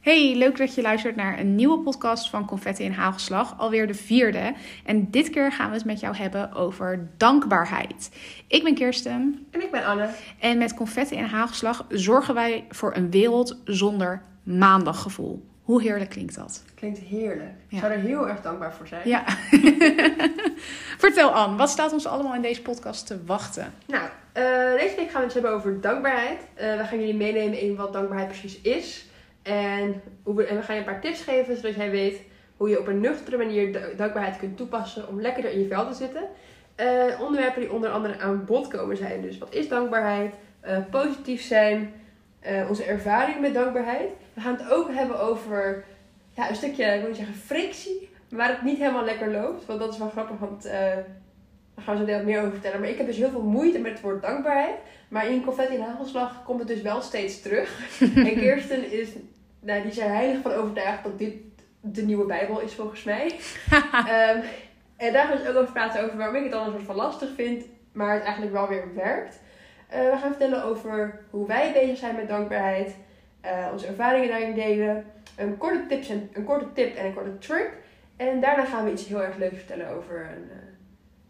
Hey, leuk dat je luistert naar een nieuwe podcast van Confetti en Hagelslag, alweer de vierde. En dit keer gaan we het met jou hebben over dankbaarheid. Ik ben Kirsten. En ik ben Anne. En met Confetti en Hagelslag zorgen wij voor een wereld zonder maandaggevoel. Hoe heerlijk klinkt dat? Klinkt heerlijk. Ik zou er heel erg dankbaar voor zijn. Ja. Vertel Anne, wat staat ons allemaal in deze podcast te wachten? Nou, uh, deze week gaan we het hebben over dankbaarheid. Uh, we gaan jullie meenemen in wat dankbaarheid precies is. En, hoe en we gaan je een paar tips geven, zodat jij weet hoe je op een nuchtere manier dankbaarheid kunt toepassen om lekkerder in je vel te zitten. Uh, onderwerpen die onder andere aan bod komen zijn dus wat is dankbaarheid, positief zijn, onze ervaring met dankbaarheid. We gaan het ook hebben over ja, een stukje, ik zeggen frictie, waar het niet helemaal lekker loopt. Want dat is wel grappig, want daar gaan we zo wat meer over vertellen. Maar ik heb dus heel veel moeite met het woord dankbaarheid. Maar in Confetti en Hagelslag komt het dus wel steeds terug. en Kirsten is, nou, die er heilig van overtuigd dat dit de nieuwe Bijbel is volgens mij. um, en daar gaan we dus ook over praten over waarom ik het dan een soort van lastig vind, maar het eigenlijk wel weer werkt. Uh, we gaan vertellen over hoe wij bezig zijn met dankbaarheid, uh, onze ervaringen daarin delen, een korte, tips en, een korte tip en een korte trick. En daarna gaan we iets heel erg leuks vertellen over een, uh,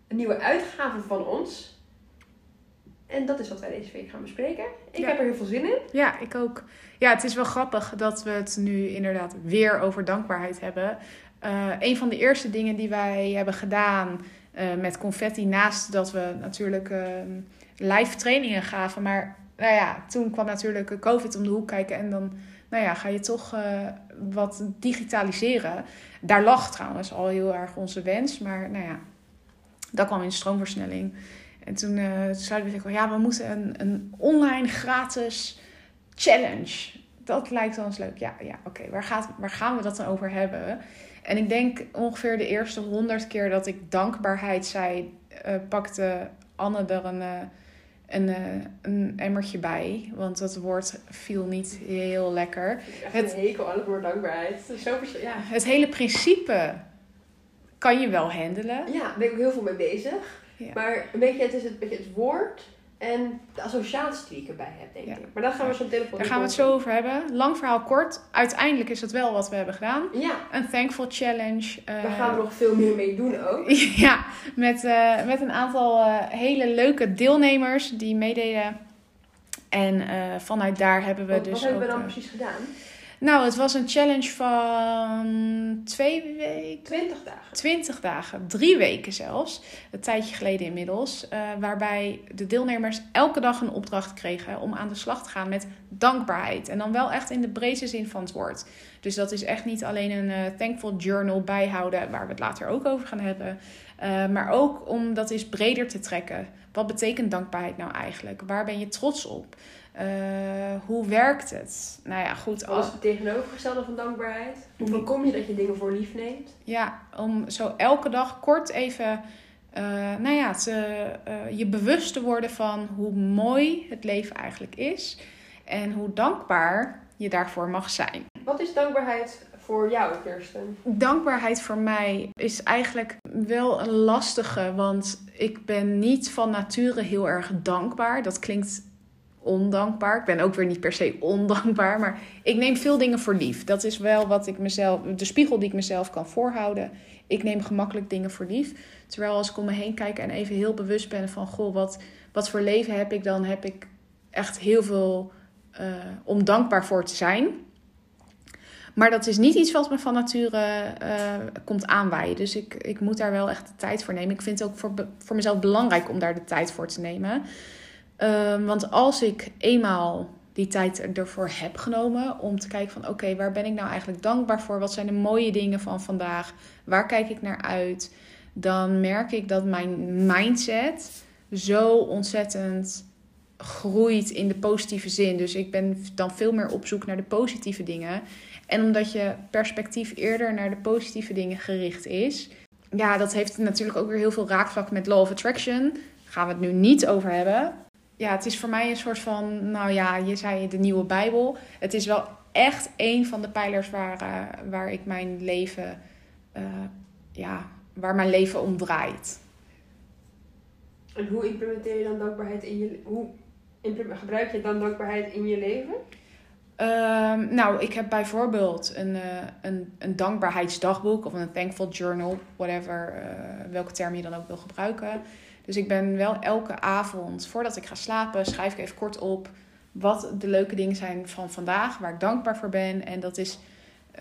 een nieuwe uitgave van ons. En dat is wat wij deze week gaan bespreken. Ik heb er heel veel zin in. Ja, ik ook. Ja, het is wel grappig dat we het nu inderdaad weer over dankbaarheid hebben. Uh, een van de eerste dingen die wij hebben gedaan uh, met confetti, naast dat we natuurlijk uh, live trainingen gaven, maar nou ja, toen kwam natuurlijk COVID om de hoek kijken en dan nou ja, ga je toch wat digitaliseren. Daar lag trouwens al heel erg onze wens, maar nou ja, dat kwam in stroomversnelling. En toen uh, zeiden we, ja, we moeten een, een online gratis challenge. Dat lijkt ons leuk. Ja, ja oké, okay. waar, waar gaan we dat dan over hebben? En ik denk ongeveer de eerste honderd keer dat ik dankbaarheid zei, uh, pakte Anne er een, uh, een, een emmertje bij. Want dat woord viel niet heel lekker. Het, een hekel aan het woord dankbaarheid. Het, zo ja. het hele principe kan je wel handelen. Ja, daar ben ik ook heel veel mee bezig. Ja. Maar een beetje, het is het, beetje het woord en de associatie die ik erbij heb, denk ja. ik. Maar daar gaan we zo meteen Daar gaan we het zo over hebben. Lang verhaal kort. Uiteindelijk is dat wel wat we hebben gedaan. Ja. Een Thankful Challenge. Daar uh, gaan we nog veel meer mee doen ook. ja, met, uh, met een aantal uh, hele leuke deelnemers die meededen. En vanuit daar hebben we wat, dus Wat hebben ook, we dan precies gedaan? Nou, het was een challenge van twee weken. Twintig dagen. Twintig dagen. Drie weken zelfs. Een tijdje geleden inmiddels. Uh, waarbij de deelnemers elke dag een opdracht kregen om aan de slag te gaan met dankbaarheid. En dan wel echt in de breedste zin van het woord. Dus dat is echt niet alleen een uh, thankful journal bijhouden, waar we het later ook over gaan hebben. Uh, maar ook om dat eens breder te trekken. Wat betekent dankbaarheid nou eigenlijk? Waar ben je trots op? Uh, hoe werkt het? Nou ja, goed. Is het tegenovergestelde van dankbaarheid? Hoe voorkom je dat je dingen voor lief neemt? Ja, om zo elke dag kort even uh, nou ja, te, uh, je bewust te worden van hoe mooi het leven eigenlijk is. En hoe dankbaar je daarvoor mag zijn. Wat is dankbaarheid voor jou, Kirsten? Dankbaarheid voor mij is eigenlijk wel een lastige. Want ik ben niet van nature heel erg dankbaar. Dat klinkt ondankbaar. Ik ben ook weer niet per se ondankbaar, maar ik neem veel dingen voor lief. Dat is wel wat ik mezelf, de spiegel die ik mezelf kan voorhouden. Ik neem gemakkelijk dingen voor lief. Terwijl als ik om me heen kijk en even heel bewust ben van, goh, wat, wat voor leven heb ik, dan heb ik echt heel veel uh, om dankbaar voor te zijn. Maar dat is niet iets wat me van nature uh, komt aanwaaien. Dus ik, ik moet daar wel echt de tijd voor nemen. Ik vind het ook voor, voor mezelf belangrijk om daar de tijd voor te nemen. Um, want als ik eenmaal die tijd ervoor heb genomen om te kijken van oké, waar ben ik nou eigenlijk dankbaar voor? Wat zijn de mooie dingen van vandaag? Waar kijk ik naar uit? Dan merk ik dat mijn mindset zo ontzettend groeit in de positieve zin. Dus ik ben dan veel meer op zoek naar de positieve dingen. En omdat je perspectief eerder naar de positieve dingen gericht is. Ja, dat heeft natuurlijk ook weer heel veel raakvlak met Law of Attraction. Daar gaan we het nu niet over hebben ja, het is voor mij een soort van, nou ja, je zei de nieuwe Bijbel. Het is wel echt een van de pijlers waar, uh, waar ik mijn leven, uh, ja, waar mijn leven om draait. En hoe implementeer je dan dankbaarheid in je hoe gebruik je dan dankbaarheid in je leven? Ehm, nou, ik heb bijvoorbeeld een, uh, een, een dankbaarheidsdagboek of een thankful journal, whatever, welke term je dan ook wil gebruiken. Dus ik ben wel elke avond, voordat ik ga slapen, schrijf ik even kort op wat de leuke dingen zijn van vandaag, waar ik dankbaar voor ben. En dat is uh,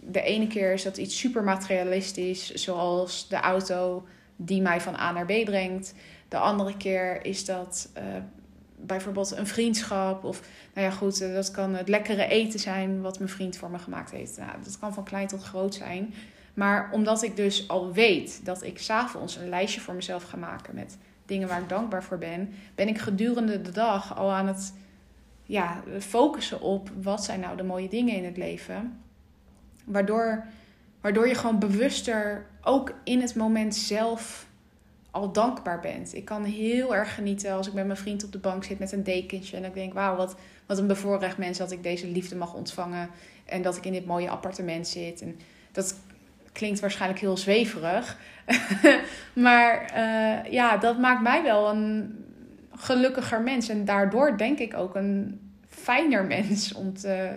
de ene keer is dat iets super materialistisch, zoals de auto die mij van A naar B brengt. De andere keer is dat uh, bijvoorbeeld een vriendschap. Of nou ja, goed, uh, dat kan het lekkere eten zijn wat mijn vriend voor me gemaakt heeft. Nou, dat kan van klein tot groot zijn. Maar omdat ik dus al weet dat ik s'avonds een lijstje voor mezelf ga maken met dingen waar ik dankbaar voor ben, ben ik gedurende de dag al aan het ja, focussen op wat zijn nou de mooie dingen in het leven. Waardoor, waardoor je gewoon bewuster ook in het moment zelf al dankbaar bent. Ik kan heel erg genieten als ik met mijn vriend op de bank zit met een dekentje. En ik denk, wauw, wat, wat een bevoorrecht mens dat ik deze liefde mag ontvangen. En dat ik in dit mooie appartement zit. En dat klinkt waarschijnlijk heel zweverig. maar uh, ja, dat maakt mij wel een gelukkiger mens. En daardoor denk ik ook een fijner mens om, te,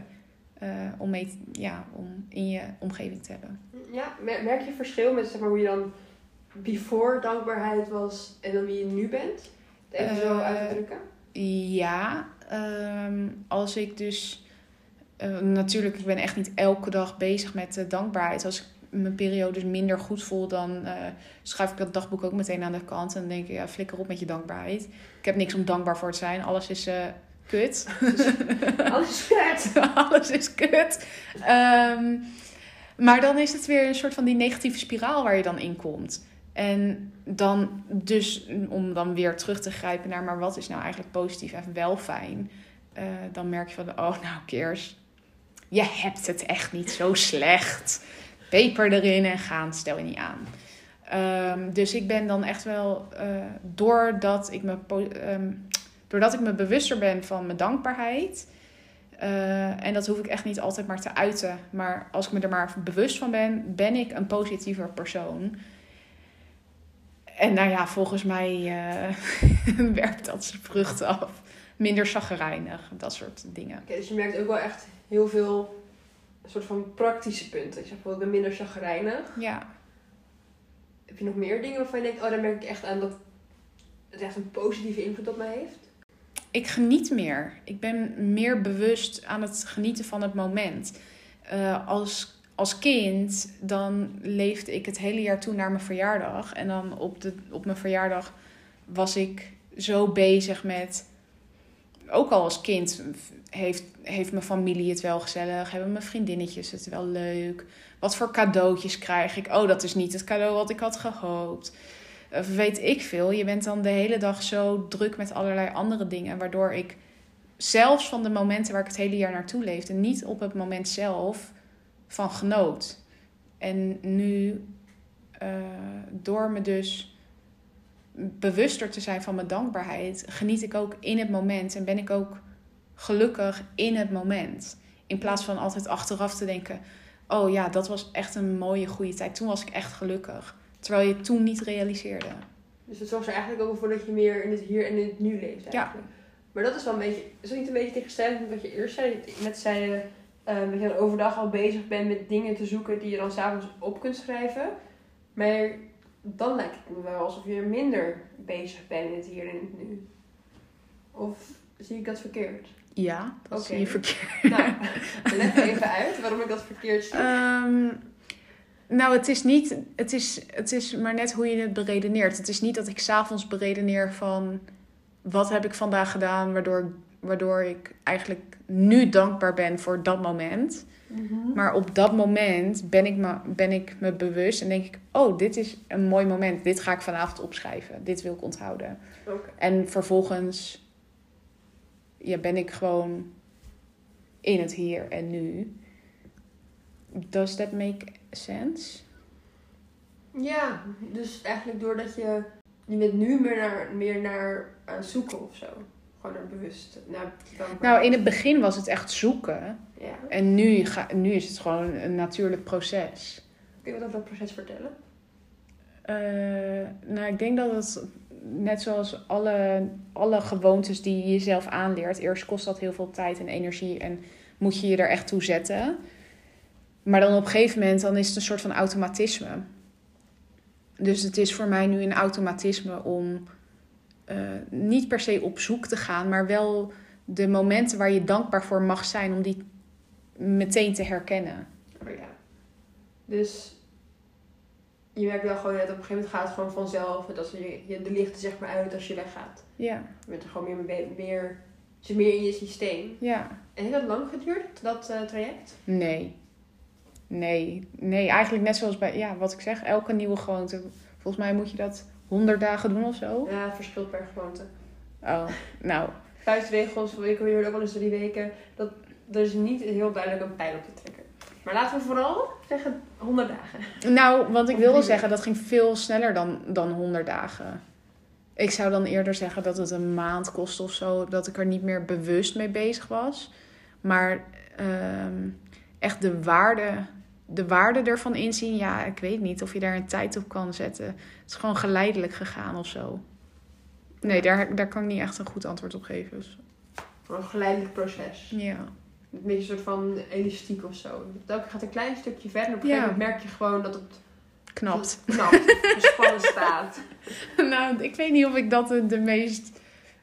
uh, om, mee, ja, om in je omgeving te hebben. Ja, merk je verschil met zeg maar, hoe je dan before dankbaarheid was en dan wie je nu bent? Even uh, zo uit te drukken. Ja, um, als ik dus... Uh, natuurlijk, ik ben echt niet elke dag bezig met uh, dankbaarheid. Als ik mijn periodes minder goed voel, dan uh, schrijf ik dat dagboek ook meteen aan de kant. En dan denk ik, ja, flikker op met je dankbaarheid. Ik heb niks om dankbaar voor te zijn. Alles is uh, kut. Alles is kut. Alles is kut. Um, maar dan is het weer een soort van die negatieve spiraal waar je dan in komt. En dan dus, om dan weer terug te grijpen naar, maar wat is nou eigenlijk positief en wel fijn? Uh, dan merk je van, oh nou Keers, je hebt het echt niet zo slecht peper erin en gaan, stel je niet aan. Um, dus ik ben dan echt wel, uh, doordat, ik me, um, doordat ik me bewuster ben van mijn dankbaarheid. Uh, en dat hoef ik echt niet altijd maar te uiten. Maar als ik me er maar bewust van ben, ben ik een positiever persoon. En nou ja, volgens mij uh, werkt dat zijn vruchten af. Minder chagrijnig, dat soort dingen. Okay, dus je merkt ook wel echt heel veel een soort van praktische punten. Ik zeg bijvoorbeeld, ik ben minder chagrijnig. Ja. Heb je nog meer dingen waarvan je denkt, oh, daar merk ik echt aan dat het echt een positieve invloed op mij heeft? Ik geniet meer. Ik ben meer bewust aan het genieten van het moment. Uh, als, als kind, dan leefde ik het hele jaar toe naar mijn verjaardag. En dan op, de, op mijn verjaardag was ik zo bezig met ook al als kind heeft, heeft mijn familie het wel gezellig. Hebben mijn vriendinnetjes het wel leuk. Wat voor cadeautjes krijg ik? Oh, dat is niet het cadeau wat ik had gehoopt. Of weet ik veel. Je bent dan de hele dag zo druk met allerlei andere dingen. Waardoor ik zelfs van de momenten waar ik het hele jaar naartoe leefde... niet op het moment zelf van genoot. En nu, uh, door me dus bewuster te zijn van mijn dankbaarheid, geniet ik ook in het moment en ben ik ook gelukkig in het moment. In plaats van altijd achteraf te denken: oh ja, dat was echt een mooie, goede tijd. Toen was ik echt gelukkig. Terwijl je het toen niet realiseerde. Dus het zorgt er eigenlijk ook voor dat je meer in het hier en in het nu leeft. Eigenlijk. Ja. Maar dat is wel een beetje, is dat niet een beetje tegenstelling met wat je eerst zei? Net zei je uh, dat je dan overdag al bezig bent met dingen te zoeken die je dan s'avonds op kunt schrijven. Maar dan lijkt het me wel alsof je minder bezig bent in het hier en het nu. Of zie ik dat verkeerd? Ja, dat okay. zie je verkeerd. Nou, leg even uit waarom ik dat verkeerd zie. Um, nou, het is niet, het is, het is maar net hoe je het beredeneert. Het is niet dat ik s'avonds beredeneer van wat heb ik vandaag gedaan, waardoor, waardoor ik eigenlijk nu dankbaar ben voor dat moment. Mm-hmm. Maar op dat moment ben ik, me, ben ik me bewust en denk ik: oh, dit is een mooi moment. Dit ga ik vanavond opschrijven. Dit wil ik onthouden. Okay. En vervolgens ja, ben ik gewoon in het hier en nu. Does that make sense? Ja, dus eigenlijk doordat je. Je bent nu meer naar, meer naar aan het zoeken of zo. Gewoon er bewust naar Nou, in het begin was het echt zoeken. Ja. En nu, ga, nu is het gewoon een natuurlijk proces. Kun je wat over dat proces vertellen? Uh, nou, ik denk dat het net zoals alle, alle gewoontes die je jezelf aanleert, eerst kost dat heel veel tijd en energie en moet je je er echt toe zetten. Maar dan op een gegeven moment dan is het een soort van automatisme. Dus het is voor mij nu een automatisme om eh, niet per se op zoek te gaan, maar wel de momenten waar je dankbaar voor mag zijn, om die meteen te herkennen. Oh ja. Dus je merkt wel gewoon dat op een gegeven moment gaat het gewoon vanzelf. Dat je, je de lichten zeg maar uit als je weggaat. Ja, Je bent er gewoon meer, mee- meer, meer in je systeem. ja. En heeft dat lang geduurd, dat eh, traject? Nee. Nee. Nee, eigenlijk net zoals bij, ja, wat ik zeg, elke nieuwe gewoonte. Volgens mij moet je dat 100 dagen doen of zo. Ja, het verschilt per gewoonte. Oh, nou. Vuistregels, ik hoor ook wel eens drie weken. Dat, er is niet heel duidelijk een pijl op te trekken. Maar laten we vooral zeggen 100 dagen. Nou, want ik wilde zeggen, dat ging veel sneller dan, dan 100 dagen. Ik zou dan eerder zeggen dat het een maand kost of zo. Dat ik er niet meer bewust mee bezig was. Maar ehm, echt de waarde, de waarde ervan inzien. Ja, ik weet niet of je daar een tijd op kan zetten. Het is gewoon geleidelijk gegaan of zo. Nee, daar, daar kan ik niet echt een goed antwoord op geven. Dus, Een geleidelijk proces. ja. Een beetje een soort van elastiek of zo. Elke gaat een klein stukje verder. Op een gegeven moment merk je gewoon dat het Knapt. knapt. gespannen staat. nou, ik weet niet of ik dat de, de meest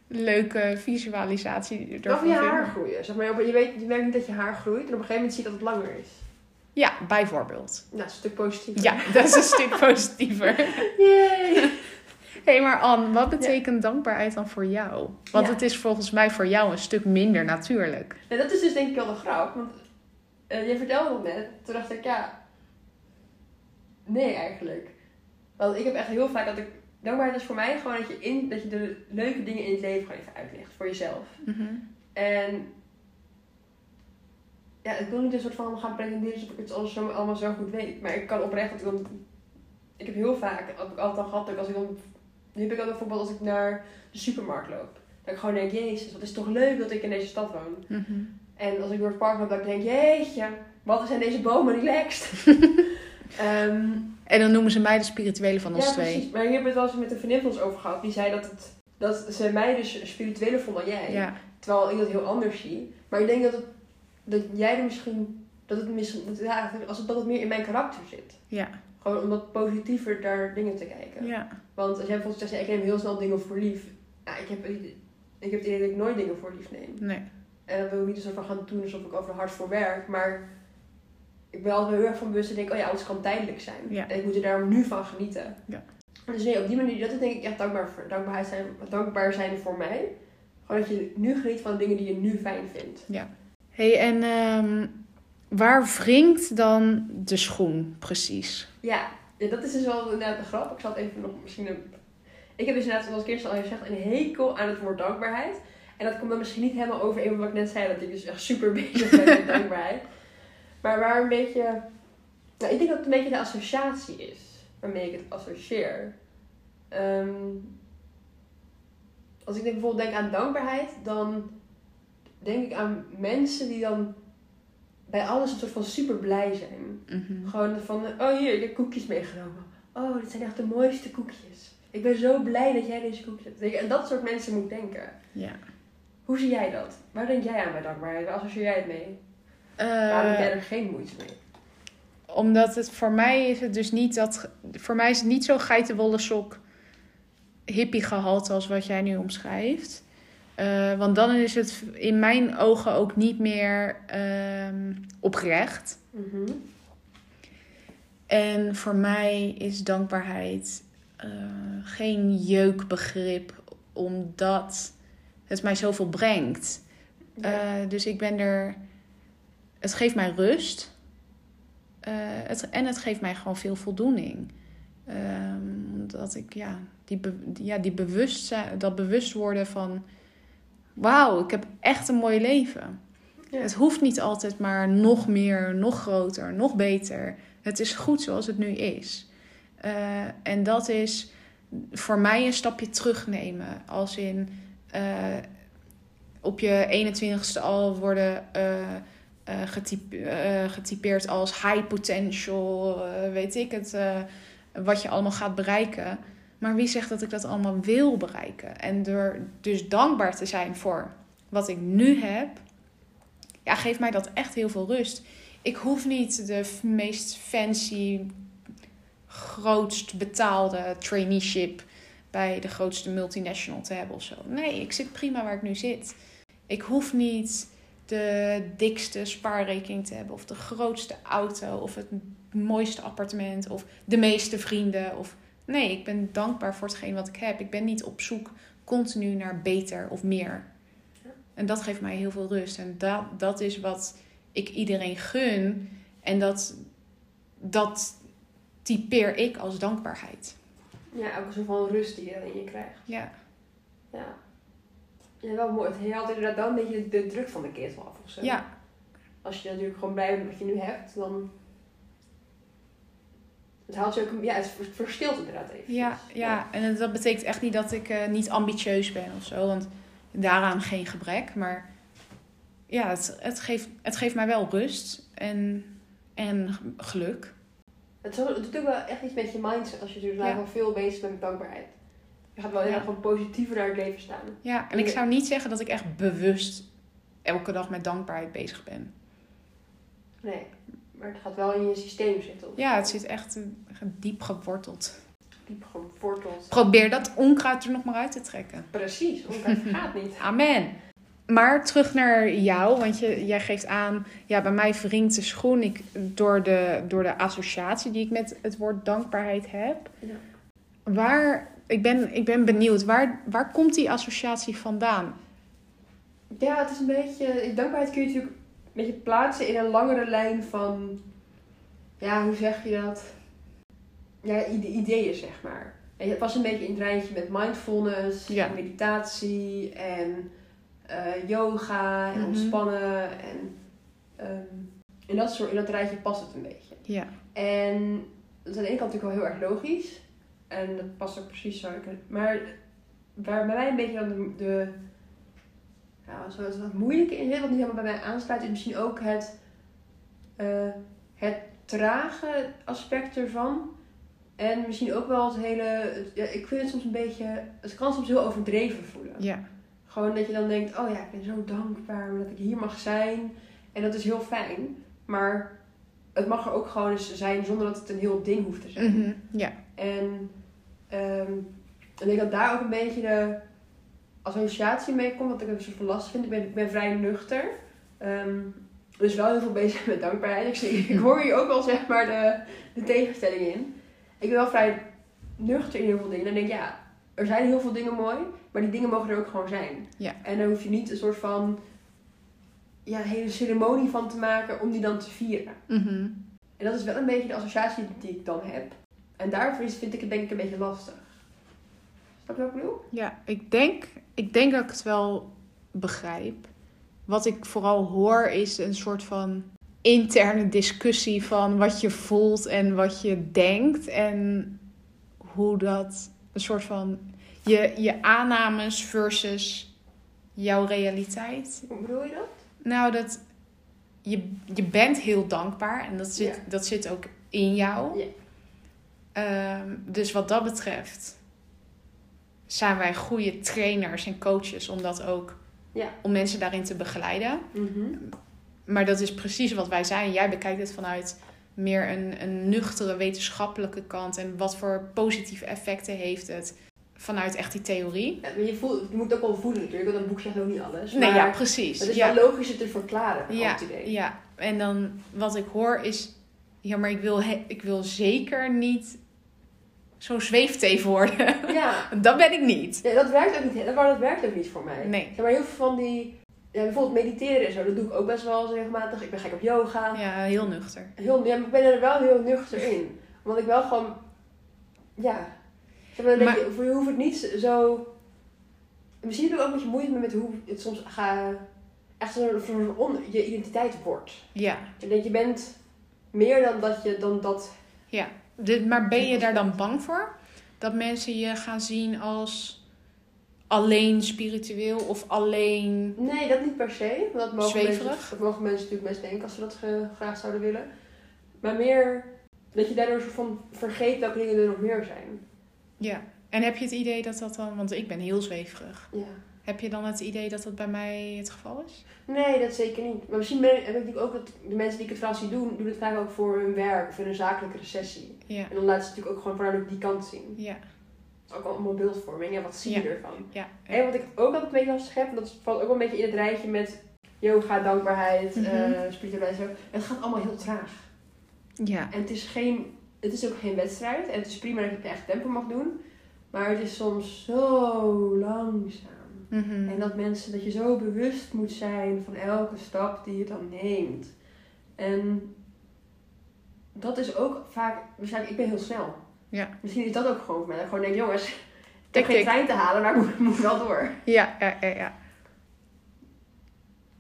leuke visualisatie ervan van je vind. haar groeien. Zeg maar, je, weet, je merkt niet dat je haar groeit. En op een gegeven moment zie je dat het langer is. Ja, bijvoorbeeld. Nou, dat is een stuk positiever. Ja, dat is een stuk positiever. Yay! Hé, hey, maar Anne, wat betekent dankbaarheid dan voor jou? Want Ja. het is volgens mij voor jou een stuk minder natuurlijk. En dat is dus denk ik wel de grap. Want eh je vertelde dat net. Toen dacht ik, ja... Nee, eigenlijk. Want ik heb echt heel vaak dat ik... Dankbaarheid is voor mij gewoon dat je, in, dat je de leuke dingen in het leven gewoon even uitlegt. Voor jezelf. En... Ja, ik wil niet een soort van gaan pretenderen alsof ik het alles zo, allemaal zo goed weet. Maar ik kan oprecht dat ik dan... Ik heb heel vaak, heb ik altijd al gehad, dat ik als ik dan... Nu heb ik al bijvoorbeeld als ik naar de supermarkt loop. Dat ik gewoon denk, jezus, wat is toch leuk dat ik in deze stad woon. Mhm. En als ik door het park loop, dat ik denk, jeetje, wat zijn deze bomen relaxed. Ehm En dan noemen ze mij de spirituele van ons ja, twee. precies. Maar hier hebben we het wel eens met een vriendin van ons over gehad. Die zei dat, het, dat ze mij dus spiritueler vond dan jij. Ja, Terwijl ik dat heel anders zie. Maar ik denk dat, het, dat jij er misschien... Dat het misschien... Dat, ja, als het, dat het meer in mijn karakter zit. ja, Gewoon om wat positiever daar dingen te kijken. ja. Want als jij bijvoorbeeld zegt, ja, ik neem heel snel dingen voor lief. Ja, ik heb, ik heb het idee dat ik nooit dingen voor lief neem. Nee. En dan wil ik niet soort van gaan doen alsof ik over hard voor werk. Maar ik ben altijd wel heel erg van bewust en denk, oh ja, alles kan tijdelijk zijn. Ja. En ik moet er daarom nu van genieten. Ja. Dus nee, op die manier, dat is denk ik echt dankbaar, voor, dankbaarheid zijn, dankbaar zijn voor mij. Gewoon dat je nu geniet van dingen die je nu fijn vindt. Hey, en ehm, waar wringt dan de schoen precies? Ja, dat is dus wel inderdaad een grap. Ik zal het even nog misschien... Een... Ik heb dus inderdaad, zoals ik eerst al gezegd, een hekel aan het woord dankbaarheid. En dat komt dan misschien niet helemaal overeen wat ik net zei, dat ik dus echt super bezig ben met dankbaarheid. Maar waar een beetje... Nou, ik denk dat het een beetje de associatie is waarmee ik het associeer. Ehm, als ik denk, bijvoorbeeld denk aan dankbaarheid, dan denk ik aan mensen die dan bij alles een soort van super blij zijn. Mhm. Gewoon van, oh hier, ik heb koekjes meegenomen. Oh, dit zijn echt de mooiste koekjes. Ik ben zo blij dat jij deze koekjes hebt. En dat soort mensen moet denken. Ja. Hoe zie jij dat? Waar denk jij aan bij dankbaarheid? Waar associeer jij het mee? Waarom heb jij er geen moeite mee? omdat het voor mij is het dus niet dat. Voor mij is het niet zo geitenwolle sok hippie gehalte als wat jij nu omschrijft. Eh, want dan is het in mijn ogen ook niet meer ehm, oprecht. Mhm. En voor mij is dankbaarheid eh, geen jeukbegrip, omdat het mij zoveel brengt. Ja. Eh, dus ik ben er. Het geeft mij rust. Het, en het geeft mij gewoon veel voldoening. Ehm, omdat ik, ja, die, ja, die bewustzijn, dat bewust worden van. Wauw, ik heb echt een mooi leven. Ja. Het hoeft niet altijd maar nog meer, nog groter, nog beter. Het is goed zoals het nu is. Eh, en dat is voor mij een stapje terugnemen. Als in eh, op je 21ste al worden eh, getype- getypeerd als high potential, weet ik het, wat je allemaal gaat bereiken. Maar wie zegt dat ik dat allemaal wil bereiken? En door dus dankbaar te zijn voor wat ik nu heb, ja, geeft mij dat echt heel veel rust. Ik hoef niet de meest fancy, grootst betaalde traineeship bij de grootste multinational te hebben of zo. Nee, ik zit prima waar ik nu zit. Ik hoef niet de dikste spaarrekening te hebben of de grootste auto of het mooiste appartement of de meeste vrienden of nee, ik ben dankbaar voor hetgeen wat ik heb. Ik ben niet op zoek continu naar beter of meer. En dat geeft mij heel veel rust en dat, dat is wat ik iedereen gun en dat dat typeer ik als dankbaarheid. Ja, ook een soort van rust die je dan in je krijgt. Ja. Ja. Ja, wel mooi. Je haalt inderdaad wel een beetje de druk van de ketel af of zo. Ja, Als je natuurlijk gewoon blij bent met wat je nu hebt, dan... Het haalt je ook... Ja, het verstilt inderdaad even. Ja, ja, en dat betekent echt niet dat ik eh, niet ambitieus ben of zo. Want daaraan geen gebrek. Maar ja, het, het, geeft, het geeft mij wel rust en, en geluk. Het, doet ook wel echt iets met je mindset als je dus Ja. wel veel bezig bent met dankbaarheid. Je gaat wel heel Ja. erg positiever naar het leven staan. Ja, en ik zou niet zeggen dat ik echt bewust elke dag met dankbaarheid bezig ben. Nee, maar het gaat wel in je systeem zitten. Ja, het zit echt diep geworteld. Diep geworteld. Probeer dat onkruid er nog maar uit te trekken. Precies, het gaat niet. Amen. Maar terug naar jou, want je, jij geeft aan, ja, bij mij wringt de schoen ik, door, de, door de associatie die ik met het woord dankbaarheid heb. Ja. Waar, ik ben, ik ben benieuwd, waar, waar komt die associatie vandaan? Ja, het is een beetje... Dankbaarheid kun je natuurlijk beetje plaatsen in een langere lijn van... Ja, hoe zeg je dat? Ja, ide- ideeën, zeg maar. En het was een beetje in het rijtje met mindfulness, Ja. en meditatie en eh, yoga en Mhm. ontspannen. En ehm, in, dat soort, in dat rijtje past het een beetje. Ja, En dat is aan de ene kant natuurlijk wel heel erg logisch. En dat past ook precies zo. Maar waar bij mij een beetje dan de, de ja, zo het wat moeilijke in zit, wat niet helemaal bij mij aansluit, is misschien ook het, eh, het trage aspect ervan. En misschien ook wel het hele. ja, ik vind het soms een beetje. Het kan soms heel overdreven voelen. ja, Gewoon dat je dan denkt: oh ja, ik ben zo dankbaar dat ik hier mag zijn. En dat is heel fijn. Maar het mag er ook gewoon eens zijn zonder dat het een heel ding hoeft te zijn. mhm, ja, En ehm, ik denk dat daar ook een beetje de associatie mee komt. Wat ik een soort van lastig vind. Ik ben, ik ben vrij nuchter. Ehm, dus wel heel veel bezig met dankbaarheid. Ik, zie, ik hoor hier ook wel zeg maar de, de tegenstelling in. Ik ben wel vrij nuchter in heel veel dingen. En denk ja, er zijn heel veel dingen mooi. Maar die dingen mogen er ook gewoon zijn. Ja. En dan hoef je niet een soort van ja, hele ceremonie van te maken om die dan te vieren. mhm, En dat is wel een beetje de associatie die ik dan heb. En daarvoor is- vind ik het denk ik een beetje lastig. Snap je wat ik bedoel? ja. Ik denk, ik denk dat ik het wel begrijp. Wat ik vooral hoor is een soort van interne discussie van wat je voelt en wat je denkt. En hoe dat een soort van je, je aannames versus jouw realiteit. Hoe bedoel je dat? Nou, dat je, je bent heel dankbaar en dat zit, Ja. dat zit ook in jou. Ja. Ehm, dus wat dat betreft zijn wij goede trainers en coaches om dat ook Ja. om mensen daarin te begeleiden. Mhm. Maar dat is precies wat wij zijn. Jij bekijkt het vanuit meer een, een nuchtere wetenschappelijke kant en wat voor positieve effecten heeft het vanuit echt die theorie. Ja, maar je, voelt, je moet het ook wel voelen natuurlijk, want een boek zegt ook niet alles. Nee, maar ja, precies. Het is ja. wel logisch het te verklaren, Ja, idee. ja, en dan wat ik hoor is... Ja, maar ik wil, he- ik wil zeker niet zo'n zweefteef worden. Ja. dat ben ik niet. Ja, dat werkt ook niet. Dat, maar dat werkt ook niet voor mij. Nee. Zeg maar heel veel van die... Ja, bijvoorbeeld mediteren en zo, dat doe ik ook best wel regelmatig. Ik ben gek op yoga. Ja, heel nuchter. Heel, ja, maar ik ben er wel heel nuchter in. Omdat ik wel gewoon... Ja. Zeg maar, denk je, je hoeft het niet zo... Misschien heb ik ook een beetje moeite met hoe het soms gaat... Echt zo'n zo'n on- je identiteit wordt. Ja. Ik denk, je bent meer dan dat je... Dan dat, Maar ben je daar dan bang voor? Dat mensen je gaan zien als alleen spiritueel of alleen... nee, dat niet per se. Want dat mogen, Zweverig? mensen, dat mogen mensen natuurlijk best denken als ze dat graag zouden willen. Maar meer dat je daardoor soort van vergeet welke dingen er nog meer zijn. Ja. En heb je het idee dat dat dan, want ik ben heel zweverig. Ja. Heb je dan het idee dat dat bij mij het geval is? Nee, dat zeker niet. Maar misschien ben heb ik natuurlijk ook dat de mensen die ik het verhaal zie doen, doen het vaak ook voor hun werk of in een zakelijke recessie. Ja, En dan laten ze natuurlijk ook gewoon voornamelijk die kant zien. ja, ook allemaal beeldvorming en wat zie je Ja. ervan. ja. En wat ik ook altijd een beetje lastig heb, en dat valt ook wel een beetje in het rijtje met yoga, dankbaarheid, Mhm. eh, spiritualiteit en zo. Het gaat allemaal heel traag. Ja, En het is, geen, het is ook geen wedstrijd. En het is prima dat je je eigen tempo mag doen. Maar het is soms zo langzaam. Mhm. En dat mensen, dat je zo bewust moet zijn van elke stap die je dan neemt. En dat is ook vaak, waarschijnlijk, ik ben heel snel. Ja. Misschien is dat ook gewoon voor mij. Dat ik gewoon denk, jongens, ik heb geen trein te halen, maar ik moet, wel door. ja, ja, ja, ja.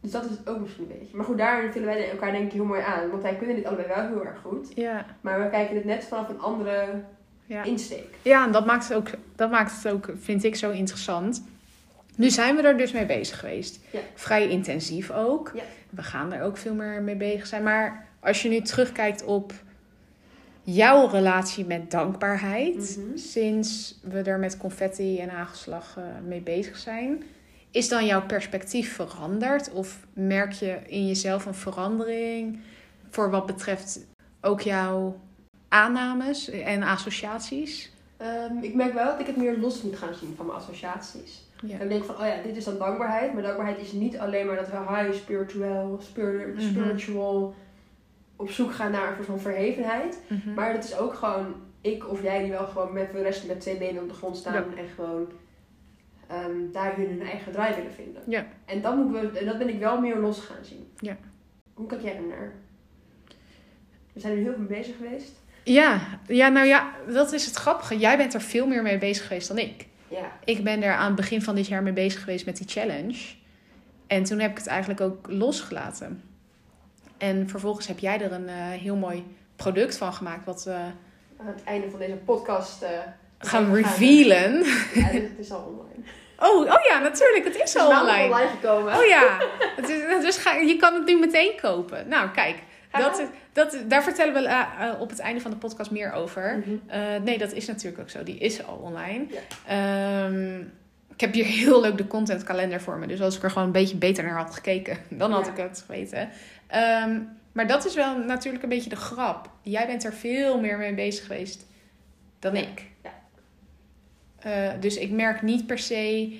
Dus dat is het ook misschien een beetje. Maar goed, daar vullen wij elkaar denk ik heel mooi aan. Want wij kunnen dit allebei wel heel erg goed. Ja, Maar we kijken het net vanaf een andere ja. insteek. ja en dat maakt, het ook, dat maakt het ook, vind ik, zo interessant. Nu zijn we er dus mee bezig geweest. Ja. Vrij intensief ook. Ja. We gaan er ook veel meer mee bezig zijn. Maar als je nu terugkijkt op jouw relatie met dankbaarheid, Mhm. sinds we er met confetti en hagelslag eh, mee bezig zijn, is dan jouw perspectief veranderd? Of merk je in jezelf een verandering voor wat betreft ook jouw aannames en associaties? Ehm, ik merk wel dat ik het meer los moet gaan zien van mijn associaties. Ja. Dan denk ik van, oh ja, dit is dan dankbaarheid. Maar dankbaarheid is niet alleen maar dat we high spiritual, spir- Mhm. spiritual op zoek gaan naar een soort van verhevenheid. Mhm. Maar dat is ook gewoon ik of jij die wel gewoon met de rest met twee benen op de grond staan. Ja. En gewoon ehm, daarin hun eigen draai willen vinden. Ja. En dat, moeten we, en dat ben ik wel meer los gaan zien. Ja. Hoe kijk jij ernaar? We zijn er heel veel mee bezig geweest. Ja, ja, nou ja, dat is het grappige. Jij bent er veel meer mee bezig geweest dan ik. Ja. Ik ben er aan het begin van dit jaar mee bezig geweest met die challenge. En toen heb ik het eigenlijk ook losgelaten. En vervolgens heb jij er een eh, heel mooi product van gemaakt. Wat we Aan het einde van deze podcast eh, gaan revealen. Ja, het is al online. Oh, oh ja, natuurlijk. Het is Het is al online. online gekomen. Oh ja, het is, dus ga, je kan het nu meteen kopen. Nou, kijk. Dat, dat, daar vertellen we eh, eh, op het einde van de podcast meer over. Mhm. Eh, nee, dat is natuurlijk ook zo. Die is al online. Ja. Ehm, ik heb hier heel leuk de contentkalender voor me. Dus als ik er gewoon een beetje beter naar had gekeken, dan had Ja. ik het geweten. Ehm, maar dat is wel natuurlijk een beetje de grap. Jij bent er veel meer mee bezig geweest dan Ja. ik. Ja. Dus ik merk niet per se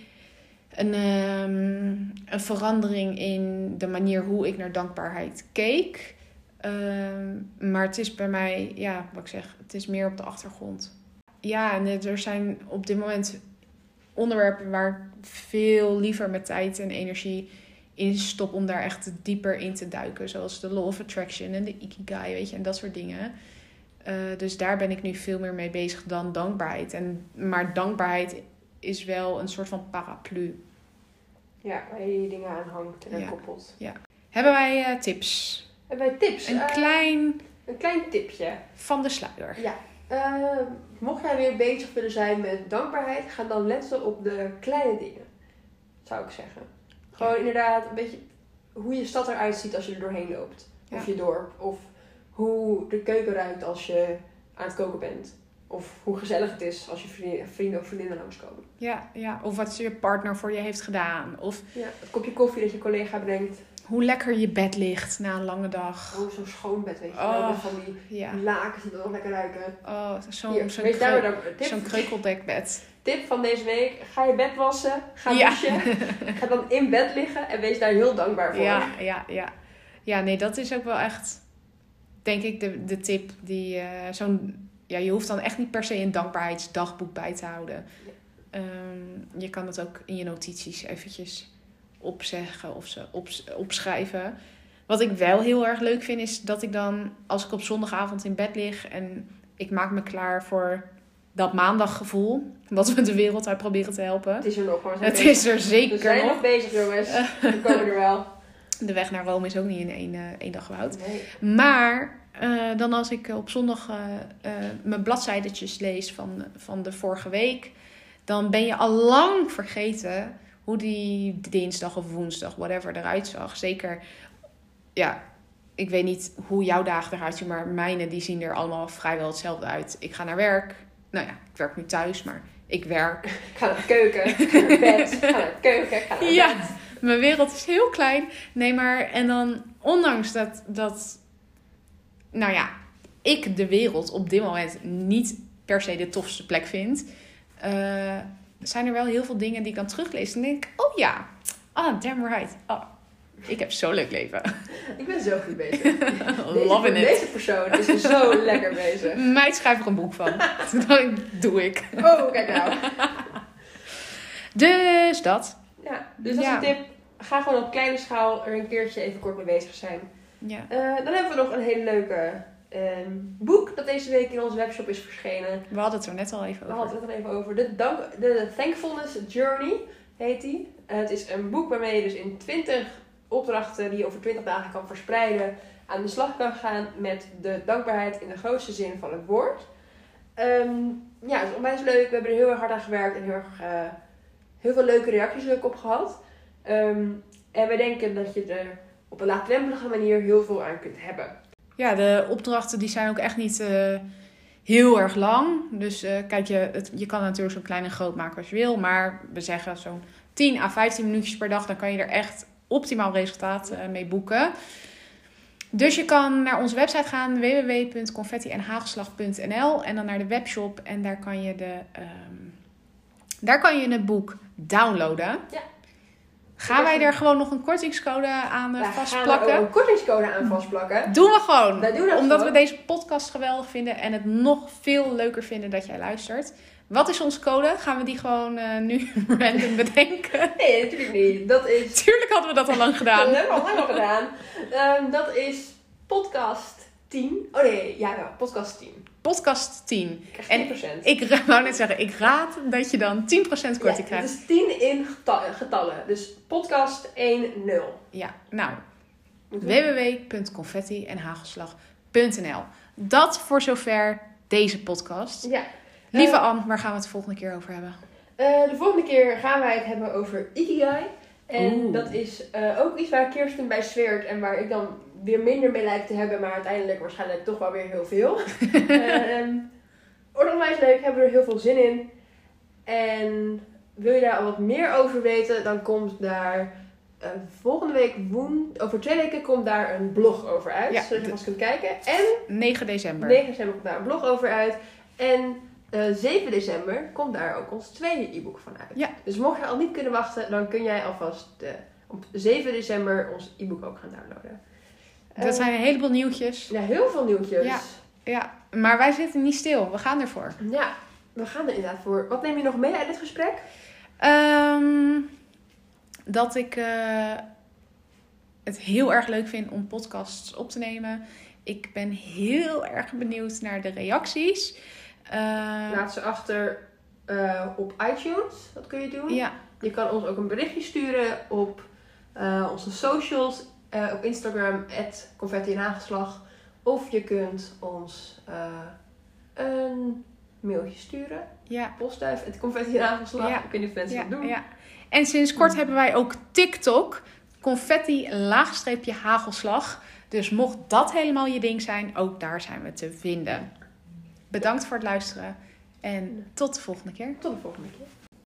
een, ehm, een verandering in de manier hoe ik naar dankbaarheid keek. Ehm, maar het is bij mij, ja, wat ik zeg, het is meer op de achtergrond. Ja, en er zijn op dit moment onderwerpen waar ik veel liever mijn tijd en energie in stop om daar echt dieper in te duiken. Zoals de Law of Attraction en de Ikigai, weet je, en dat soort dingen. Eh, dus daar ben ik nu veel meer mee bezig dan dankbaarheid. En, maar dankbaarheid is wel een soort van paraplu. Ja, waar je je dingen aan hangt en Ja. koppelt. Hebben wij eh, tips? Wij tips? Een Eh, klein een klein tipje. van de sluier. Ja. Eh, mocht jij weer bezig willen zijn met dankbaarheid, ga dan letten op de kleine dingen. Zou ik zeggen. Gewoon inderdaad een beetje hoe je stad eruit ziet als je er doorheen loopt. Of je dorp. Of hoe de keuken ruikt als je aan het koken bent. Of hoe gezellig het is als je vrienden, vrienden of vriendinnen langskomen. Ja, ja, of wat je partner voor je heeft gedaan. Of Ja, het kopje koffie dat je collega brengt. Hoe lekker je bed ligt na een lange dag. Oh, zo'n schoon bed, weet je. Oh. wel, van die Ja, lakens die nog lekker ruiken. oh, zo'n tip, zo'n kreukeldekbed. tip van deze week. Ga je bed wassen. Ga Ja. douchen. Ga dan in bed liggen en wees daar heel dankbaar voor. Ja, ja, ja. Ja, nee, dat is ook wel echt, denk ik, de, de tip die eh, zo'n... Ja, je hoeft dan echt niet per se een dankbaarheidsdagboek bij te houden. Ehm, je kan het ook in je notities eventjes opzeggen of ze ops- opschrijven. Wat ik wel heel erg leuk vind, is dat ik dan, als ik op zondagavond in bed lig en ik maak me klaar voor dat maandaggevoel, dat we de wereld uit proberen te helpen. Het is er nog, we zijn Het bezig. is er We zeker zijn nog. nog bezig, jongens. We komen er wel. De weg naar Rome is ook niet in één, eh, één dag gebouwd. Nee. Maar eh, dan als ik op zondag eh, eh, mijn bladzijdertjes lees van, van de vorige week, dan ben je al lang vergeten hoe die dinsdag of woensdag, whatever, eruit zag. Zeker, ja, ik weet niet hoe jouw dagen eruit zien, maar mijne die zien er allemaal vrijwel hetzelfde uit. Ik ga naar werk. Nou ja, ik werk nu thuis, maar Ik werk. Ik ga naar de keuken, ik ga naar bed, ik ga naar de keuken, ik ga naar Ja. Mijn wereld is heel klein. Nee, maar en dan, ondanks dat, dat, nou ja, ik de wereld op dit moment niet per se de tofste plek vind, eh, zijn er wel heel veel dingen die ik dan teruglees. En denk ik, oh ja, ah, damn right. Oh, ik heb zo'n leuk leven. Ik ben zo goed bezig. Deze, Loving it. deze persoon is zo lekker bezig. Meid schrijf er een boek van. dat doe ik. Oh, kijk nou. Dus dat. Ja, dus dat is Ja. een tip. Ga gewoon op kleine schaal er een keertje even kort mee bezig zijn. Ja. Eh, dan hebben we nog een hele leuke ehm, boek dat deze week in onze webshop is verschenen. We hadden het er net al even We over. hadden het er even over. De, dank, de Thankfulness Journey heet die. Het is een boek waarmee je dus in 20 opdrachten die je over 20 dagen kan verspreiden aan de slag kan gaan met de dankbaarheid in de grootste zin van het woord. Ehm, ja, het is onwijs leuk. We hebben er heel erg hard aan gewerkt en heel, erg, eh, heel veel leuke reacties ook op gehad. Ehm, en we denken dat je er op een laagdrempelige manier heel veel aan kunt hebben. Ja, de opdrachten die zijn ook echt niet eh, heel erg lang. Dus eh, kijk, je, het, je kan natuurlijk zo klein en groot maken als je wil. Maar we zeggen zo'n 10 à 15 minuutjes per dag. Dan kan je er echt optimaal resultaat eh, mee boeken. Dus je kan naar onze website gaan. www.confetti-en-hagelslag.nl En dan naar de webshop. En daar kan je, de, ehm, daar kan je het boek downloaden. Ja. Gaan wij er gewoon nog een kortingscode aan eh, Daar gaan we vastplakken? een kortingscode aan vastplakken. Doen we gewoon. Doen dat Omdat gewoon. we deze podcast geweldig vinden en het nog veel leuker vinden dat jij luistert. Wat is onze code? Gaan we die gewoon eh, nu random bedenken? Nee, natuurlijk niet. Dat is Tuurlijk hadden we dat al lang Dat gedaan. hebben we al lang al gedaan. Ehm, dat is podcast 10. Oh nee, ja, wel, podcast 10. Podcast 10. Ik krijg En 10%. Ik wou net zeggen, ik raad dat je dan 10% korting ja, het krijgt. is 10 in geta- getallen. Dus podcast 1, 0. Ja, nou, www.confetti-en-hagelslag.nl Dat voor zover deze podcast. Ja. Lieve Eh, Anne, waar gaan we het de volgende keer over hebben? eh, de volgende keer gaan wij het hebben over Ikigai. En Oeh. dat is eh, ook iets waar Kirsten bij zweert en waar ik dan weer minder mee lijkt te hebben, maar uiteindelijk waarschijnlijk toch wel weer heel veel. Ehm onwijs leuk, hebben we er heel veel zin in. En wil je daar al wat meer over weten, dan komt daar eh, volgende week woen, over twee weken komt daar een blog over uit, Ja, zodat je vast kunt kijken. En 9 december. 9 december komt daar een blog over uit. En eh, 7 december komt daar ook ons tweede e-book van uit. Ja. Dus mocht je al niet kunnen wachten, dan kun jij alvast eh, op 7 december ons e-book ook gaan downloaden. Dat zijn een heleboel nieuwtjes. ja, heel veel nieuwtjes. Ja. Ja, maar wij zitten niet stil. We gaan ervoor. Ja, we gaan er inderdaad voor. Wat neem je nog mee uit dit gesprek? Ehm, dat ik eh, het heel erg leuk vind om podcasts op te nemen. Ik ben heel erg benieuwd naar de reacties. Eh, Laat ze achter eh, op iTunes. Dat kun je doen. ja, Je kan ons ook een berichtje sturen op eh, onze socials. Eh, op Instagram, confetti en hagelslag. Of je kunt ons eh, een mailtje sturen. ja, Postduif, het confetti en hagelslag. Ja. Ik weet niet of mensen ja, dat doen. ja. En sinds kort hebben wij ook TikTok. Confetti laagstreepje hagelslag. Dus mocht dat helemaal je ding zijn, ook daar zijn we te vinden. Bedankt voor het luisteren en tot de volgende keer. Tot de volgende keer.